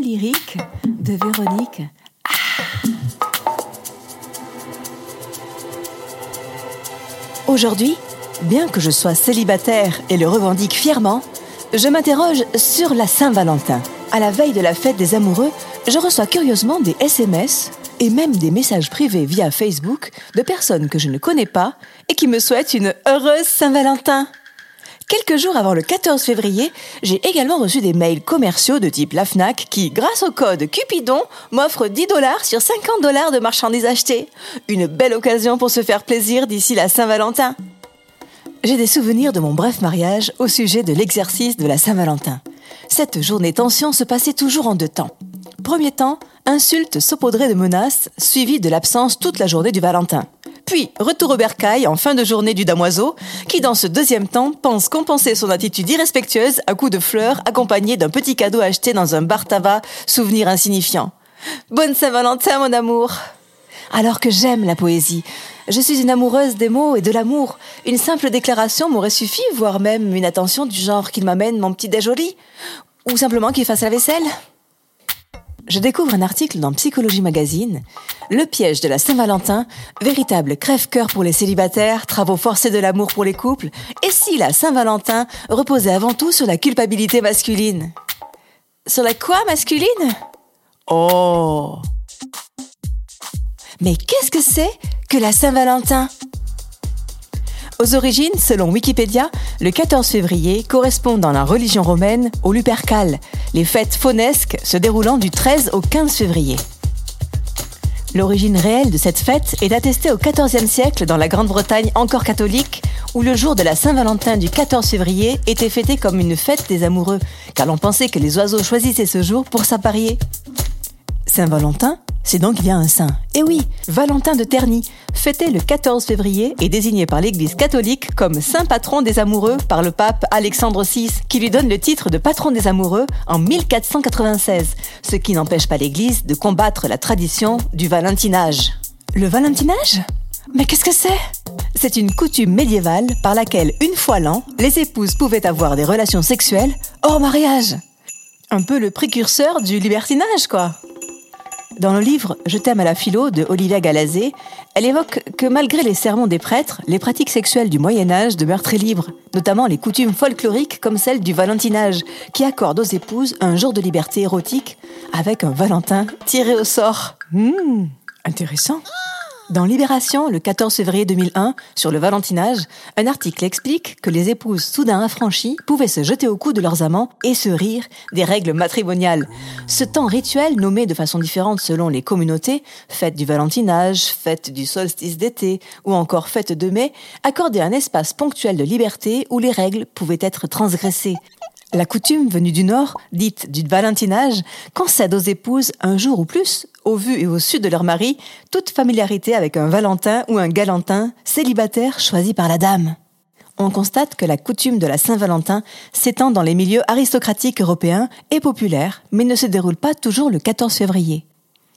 lyrique de Véronique. Aujourd'hui, bien que je sois célibataire et le revendique fièrement, je m'interroge sur la Saint-Valentin. À la veille de la fête des amoureux, je reçois curieusement des SMS et même des messages privés via Facebook de personnes que je ne connais pas et qui me souhaitent une heureuse Saint-Valentin. Quelques jours avant le 14 février, j'ai également reçu des mails commerciaux de type La Fnac qui, grâce au code Cupidon, m'offrent 10 dollars sur 50 dollars de marchandises achetées. Une belle occasion pour se faire plaisir d'ici la Saint-Valentin. J'ai des souvenirs de mon bref mariage au sujet de l'exercice de la Saint-Valentin. Cette journée tension se passait toujours en deux temps. Premier temps, insulte saupoudrée de menaces, suivie de l'absence toute la journée du Valentin. Puis, retour au bercail en fin de journée du damoiseau, qui dans ce deuxième temps pense compenser son attitude irrespectueuse à coups de fleurs accompagné d'un petit cadeau acheté dans un bar tabac, souvenir insignifiant. Bonne Saint-Valentin, mon amour! Alors que j'aime la poésie, je suis une amoureuse des mots et de l'amour. Une simple déclaration m'aurait suffi, voire même une attention du genre qu'il m'amène mon petit déjoli, ou simplement qu'il fasse la vaisselle je découvre un article dans Psychologie Magazine, Le piège de la Saint-Valentin, véritable crève-cœur pour les célibataires, travaux forcés de l'amour pour les couples, et si la Saint-Valentin reposait avant tout sur la culpabilité masculine? Sur la quoi masculine? Oh! Mais qu'est-ce que c'est que la Saint-Valentin? Aux origines, selon Wikipédia, le 14 février correspond dans la religion romaine au Lupercal, les fêtes faunesques se déroulant du 13 au 15 février. L'origine réelle de cette fête est attestée au XIVe siècle dans la Grande-Bretagne encore catholique, où le jour de la Saint-Valentin du 14 février était fêté comme une fête des amoureux, car l'on pensait que les oiseaux choisissaient ce jour pour s'apparier. Saint-Valentin c'est donc bien un saint. Et oui, Valentin de Terny, fêté le 14 février, est désigné par l'Église catholique comme saint patron des amoureux par le pape Alexandre VI, qui lui donne le titre de patron des amoureux en 1496, ce qui n'empêche pas l'Église de combattre la tradition du valentinage. Le valentinage? Mais qu'est-ce que c'est? C'est une coutume médiévale par laquelle, une fois l'an, les épouses pouvaient avoir des relations sexuelles hors mariage. Un peu le précurseur du libertinage, quoi. Dans le livre Je t'aime à la philo de Olivia Galazé, elle évoque que malgré les sermons des prêtres, les pratiques sexuelles du Moyen Âge demeurent très libres, notamment les coutumes folkloriques comme celle du valentinage, qui accorde aux épouses un jour de liberté érotique avec un Valentin tiré au sort. Mmh, intéressant. Dans Libération, le 14 février 2001, sur le valentinage, un article explique que les épouses soudain affranchies pouvaient se jeter au cou de leurs amants et se rire des règles matrimoniales. Ce temps rituel, nommé de façon différente selon les communautés, fête du valentinage, fête du solstice d'été ou encore fête de mai, accordait un espace ponctuel de liberté où les règles pouvaient être transgressées. La coutume venue du Nord, dite du valentinage, concède aux épouses un jour ou plus, au vu et au sud de leur mari, toute familiarité avec un Valentin ou un Galantin, célibataire choisi par la dame. On constate que la coutume de la Saint-Valentin s'étend dans les milieux aristocratiques européens et populaires, mais ne se déroule pas toujours le 14 février.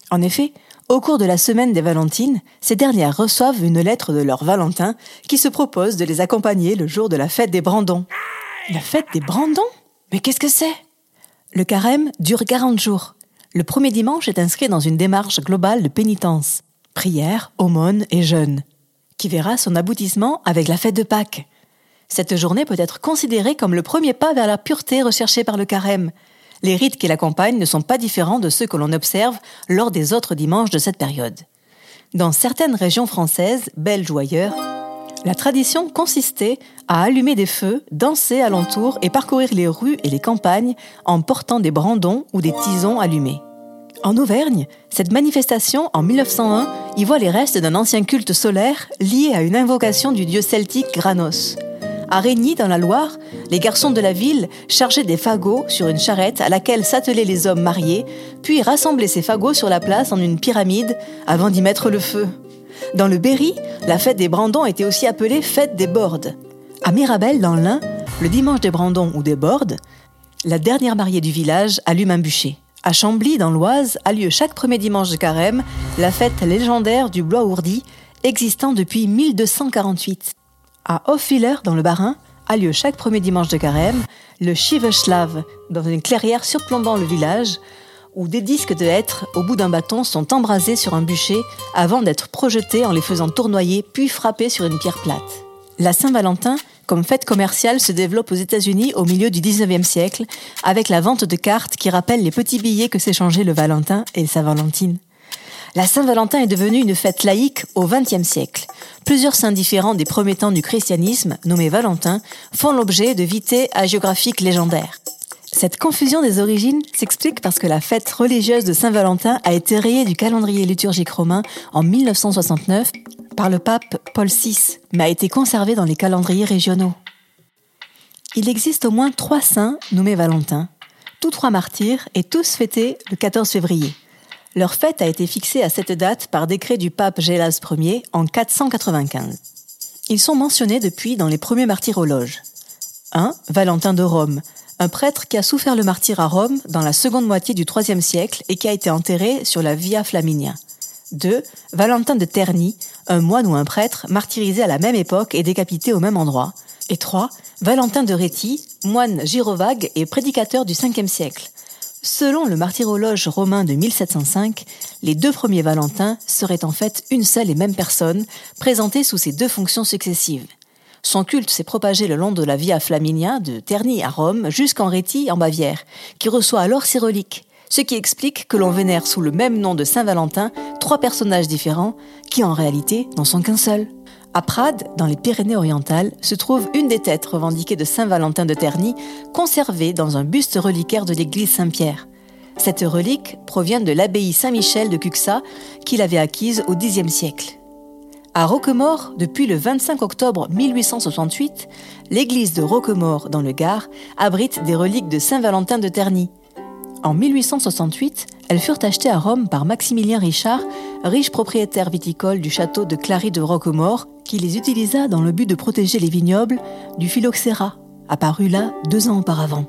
En effet, au cours de la semaine des Valentines, ces dernières reçoivent une lettre de leur Valentin qui se propose de les accompagner le jour de la fête des Brandons. La fête des Brandons? Mais qu'est-ce que c'est? Le carême dure 40 jours. Le premier dimanche est inscrit dans une démarche globale de pénitence, prière, aumône et jeûne, qui verra son aboutissement avec la fête de Pâques. Cette journée peut être considérée comme le premier pas vers la pureté recherchée par le carême. Les rites qui l'accompagnent ne sont pas différents de ceux que l'on observe lors des autres dimanches de cette période. Dans certaines régions françaises, belges ou ailleurs, la tradition consistait à allumer des feux, danser alentour et parcourir les rues et les campagnes en portant des brandons ou des tisons allumés. En Auvergne, cette manifestation en 1901 y voit les restes d'un ancien culte solaire lié à une invocation du dieu celtique Granos. À Régny, dans la Loire, les garçons de la ville chargeaient des fagots sur une charrette à laquelle s'attelaient les hommes mariés, puis rassemblaient ces fagots sur la place en une pyramide avant d'y mettre le feu. Dans le Berry, la fête des Brandons était aussi appelée fête des Bordes. À Mirabel, dans l'Ain, le dimanche des Brandons ou des Bordes, la dernière mariée du village allume un bûcher. À Chambly, dans l'Oise, a lieu chaque premier dimanche de carême la fête légendaire du bois ourdi, existant depuis 1248. À Hoffwiller, dans le Bas-Rhin, a lieu chaque premier dimanche de carême le Shiveslav, dans une clairière surplombant le village, où des disques de hêtre au bout d'un bâton sont embrasés sur un bûcher avant d'être projetés en les faisant tournoyer puis frapper sur une pierre plate. La Saint-Valentin, comme fête commerciale, se développe aux États-Unis au milieu du 19e siècle avec la vente de cartes qui rappellent les petits billets que s'échangeaient le Valentin et sa Valentine. La Saint-Valentin est devenue une fête laïque au XXe siècle. Plusieurs saints différents des premiers temps du christianisme, nommés Valentin, font l'objet de vités hagiographiques légendaires. Cette confusion des origines s'explique parce que la fête religieuse de Saint-Valentin a été rayée du calendrier liturgique romain en 1969 par le pape Paul VI, mais a été conservée dans les calendriers régionaux. Il existe au moins trois saints nommés Valentin, tous trois martyrs et tous fêtés le 14 février. Leur fête a été fixée à cette date par décret du pape Gélas Ier en 495. Ils sont mentionnés depuis dans les premiers martyrologes. 1. Valentin de Rome, un prêtre qui a souffert le martyr à Rome dans la seconde moitié du IIIe siècle et qui a été enterré sur la Via Flaminia. 2. Valentin de Terni, un moine ou un prêtre martyrisé à la même époque et décapité au même endroit. Et 3. Valentin de Réti, moine gyrovague et prédicateur du 5e siècle. Selon le martyrologe romain de 1705, les deux premiers Valentins seraient en fait une seule et même personne, présentée sous ces deux fonctions successives. Son culte s'est propagé le long de la Via Flaminia, de Terni à Rome, jusqu'en Réti, en Bavière, qui reçoit alors ses reliques, ce qui explique que l'on vénère sous le même nom de Saint Valentin trois personnages différents, qui en réalité n'en sont qu'un seul. À Prades, dans les Pyrénées-Orientales, se trouve une des têtes revendiquées de Saint Valentin de Terni, conservée dans un buste reliquaire de l'église Saint-Pierre. Cette relique provient de l'abbaye Saint-Michel de Cuxa, qu'il avait acquise au Xe siècle. À Roquemort, depuis le 25 octobre 1868, l'église de Roquemort, dans le Gard, abrite des reliques de Saint Valentin de Terny. En 1868, elles furent achetées à Rome par Maximilien Richard, riche propriétaire viticole du château de Clary de Roquemort, qui les utilisa dans le but de protéger les vignobles du phylloxéra, apparu là deux ans auparavant.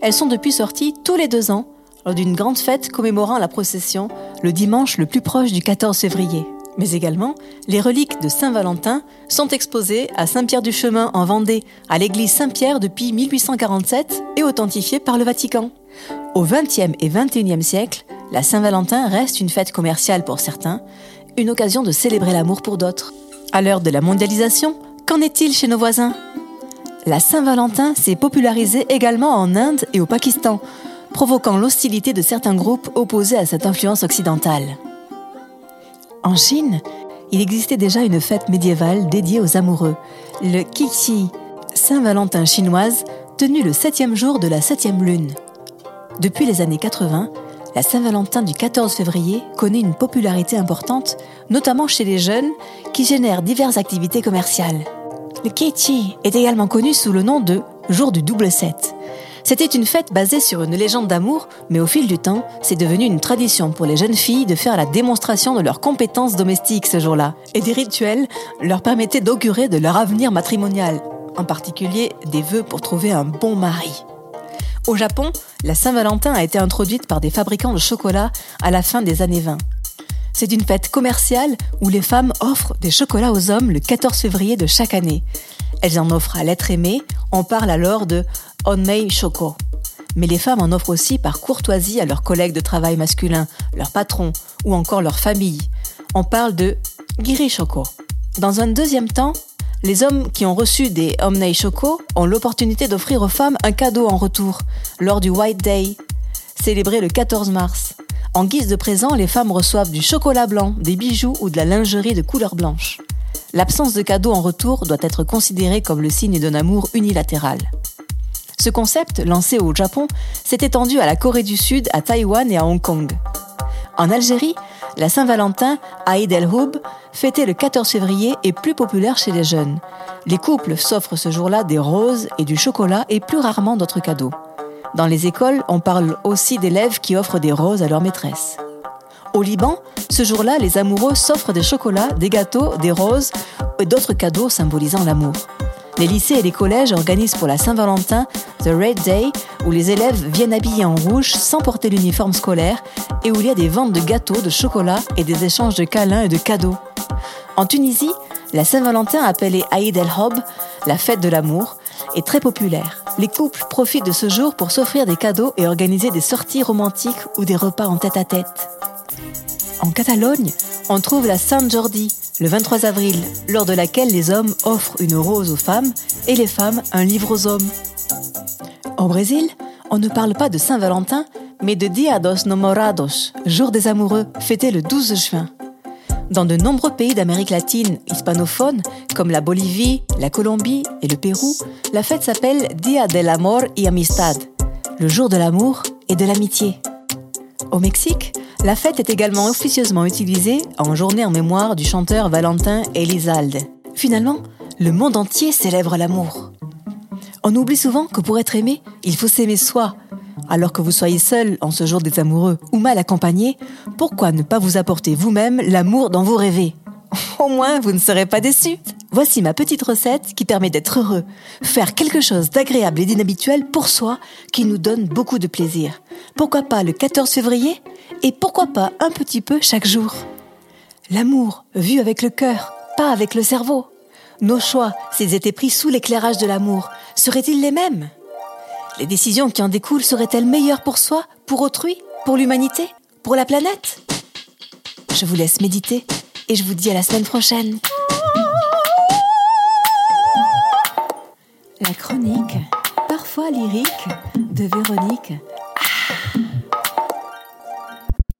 Elles sont depuis sorties tous les deux ans, lors d'une grande fête commémorant la procession, le dimanche le plus proche du 14 février. Mais également, les reliques de Saint-Valentin sont exposées à Saint-Pierre-du-Chemin en Vendée, à l'église Saint-Pierre depuis 1847 et authentifiées par le Vatican. Au XXe et XXIe siècle, la Saint-Valentin reste une fête commerciale pour certains, une occasion de célébrer l'amour pour d'autres. À l'heure de la mondialisation, qu'en est-il chez nos voisins? La Saint-Valentin s'est popularisée également en Inde et au Pakistan, provoquant l'hostilité de certains groupes opposés à cette influence occidentale. En Chine, il existait déjà une fête médiévale dédiée aux amoureux, le Qixi, Saint-Valentin chinoise, tenue le septième jour de la septième lune. Depuis les années 80, la Saint-Valentin du 14 février connaît une popularité importante, notamment chez les jeunes, qui génèrent diverses activités commerciales. Le Qixi est également connu sous le nom de jour du double 7. C'était une fête basée sur une légende d'amour, mais au fil du temps, c'est devenu une tradition pour les jeunes filles de faire la démonstration de leurs compétences domestiques ce jour-là. Et des rituels leur permettaient d'augurer de leur avenir matrimonial, en particulier des vœux pour trouver un bon mari. Au Japon, la Saint-Valentin a été introduite par des fabricants de chocolat à la fin des années 20. C'est une fête commerciale où les femmes offrent des chocolats aux hommes le 14 février de chaque année. Elles en offrent à l'être aimé, on parle alors de Onmei Shoko. Mais les femmes en offrent aussi par courtoisie à leurs collègues de travail masculins, leurs patrons ou encore leur famille. On parle de Giri Shoko. Dans un deuxième temps, les hommes qui ont reçu des Omnei Shoko ont l'opportunité d'offrir aux femmes un cadeau en retour lors du White Day, célébré le 14 mars. En guise de présent, les femmes reçoivent du chocolat blanc, des bijoux ou de la lingerie de couleur blanche. L'absence de cadeau en retour doit être considérée comme le signe d'un amour unilatéral. Ce concept, lancé au Japon, s'est étendu à la Corée du Sud, à Taïwan et à Hong Kong. En Algérie, la Saint-Valentin, Aïd el-Houb, fêtée le 14 février, est plus populaire chez les jeunes. Les couples s'offrent ce jour-là des roses et du chocolat et plus rarement d'autres cadeaux. Dans les écoles, on parle aussi d'élèves qui offrent des roses à leur maîtresse. Au Liban, ce jour-là, les amoureux s'offrent des chocolats, des gâteaux, des roses et d'autres cadeaux symbolisant l'amour. Les lycées et les collèges organisent pour la Saint-Valentin The Red Day, où les élèves viennent habillés en rouge sans porter l'uniforme scolaire et où il y a des ventes de gâteaux, de chocolat et des échanges de câlins et de cadeaux. En Tunisie, la Saint-Valentin, appelée Aïd el-Hob, la fête de l'amour, est très populaire. les couples profitent de ce jour pour s'offrir des cadeaux et organiser des sorties romantiques ou des repas en tête-à-tête. En Catalogne, on trouve la Saint Jordi, le 23 avril, lors de laquelle les hommes offrent une rose aux femmes et les femmes un livre aux hommes. Au Brésil, on ne parle pas de Saint-Valentin, mais de Dia dos Namorados, jour des amoureux, fêté le 12 juin. Dans de nombreux pays d'Amérique latine hispanophone, comme la Bolivie, la Colombie et le Pérou, la fête s'appelle Dia del Amor y Amistad, le jour de l'amour et de l'amitié. Au Mexique, la fête est également officieusement utilisée en journée en mémoire du chanteur Valentin Elizalde. Finalement, le monde entier célèbre l'amour. On oublie souvent que pour être aimé, il faut s'aimer soi, alors que vous soyez seul en ce jour des amoureux ou mal accompagné, pourquoi ne pas vous apporter vous-même l'amour dont vous rêvez? Au moins, vous ne serez pas déçu. Voici ma petite recette qui permet d'être heureux, faire quelque chose d'agréable et d'inhabituel pour soi qui nous donne beaucoup de plaisir. Pourquoi pas le 14 février et pourquoi pas un petit peu chaque jour? L'amour, vu avec le cœur, pas avec le cerveau. Nos choix, s'ils étaient pris sous l'éclairage de l'amour, seraient-ils les mêmes? Les décisions qui en découlent seraient-elles meilleures pour soi, pour autrui, pour l'humanité, pour la planète? Je vous laisse méditer et je vous dis à la semaine prochaine. La chronique, parfois lyrique, de Véronique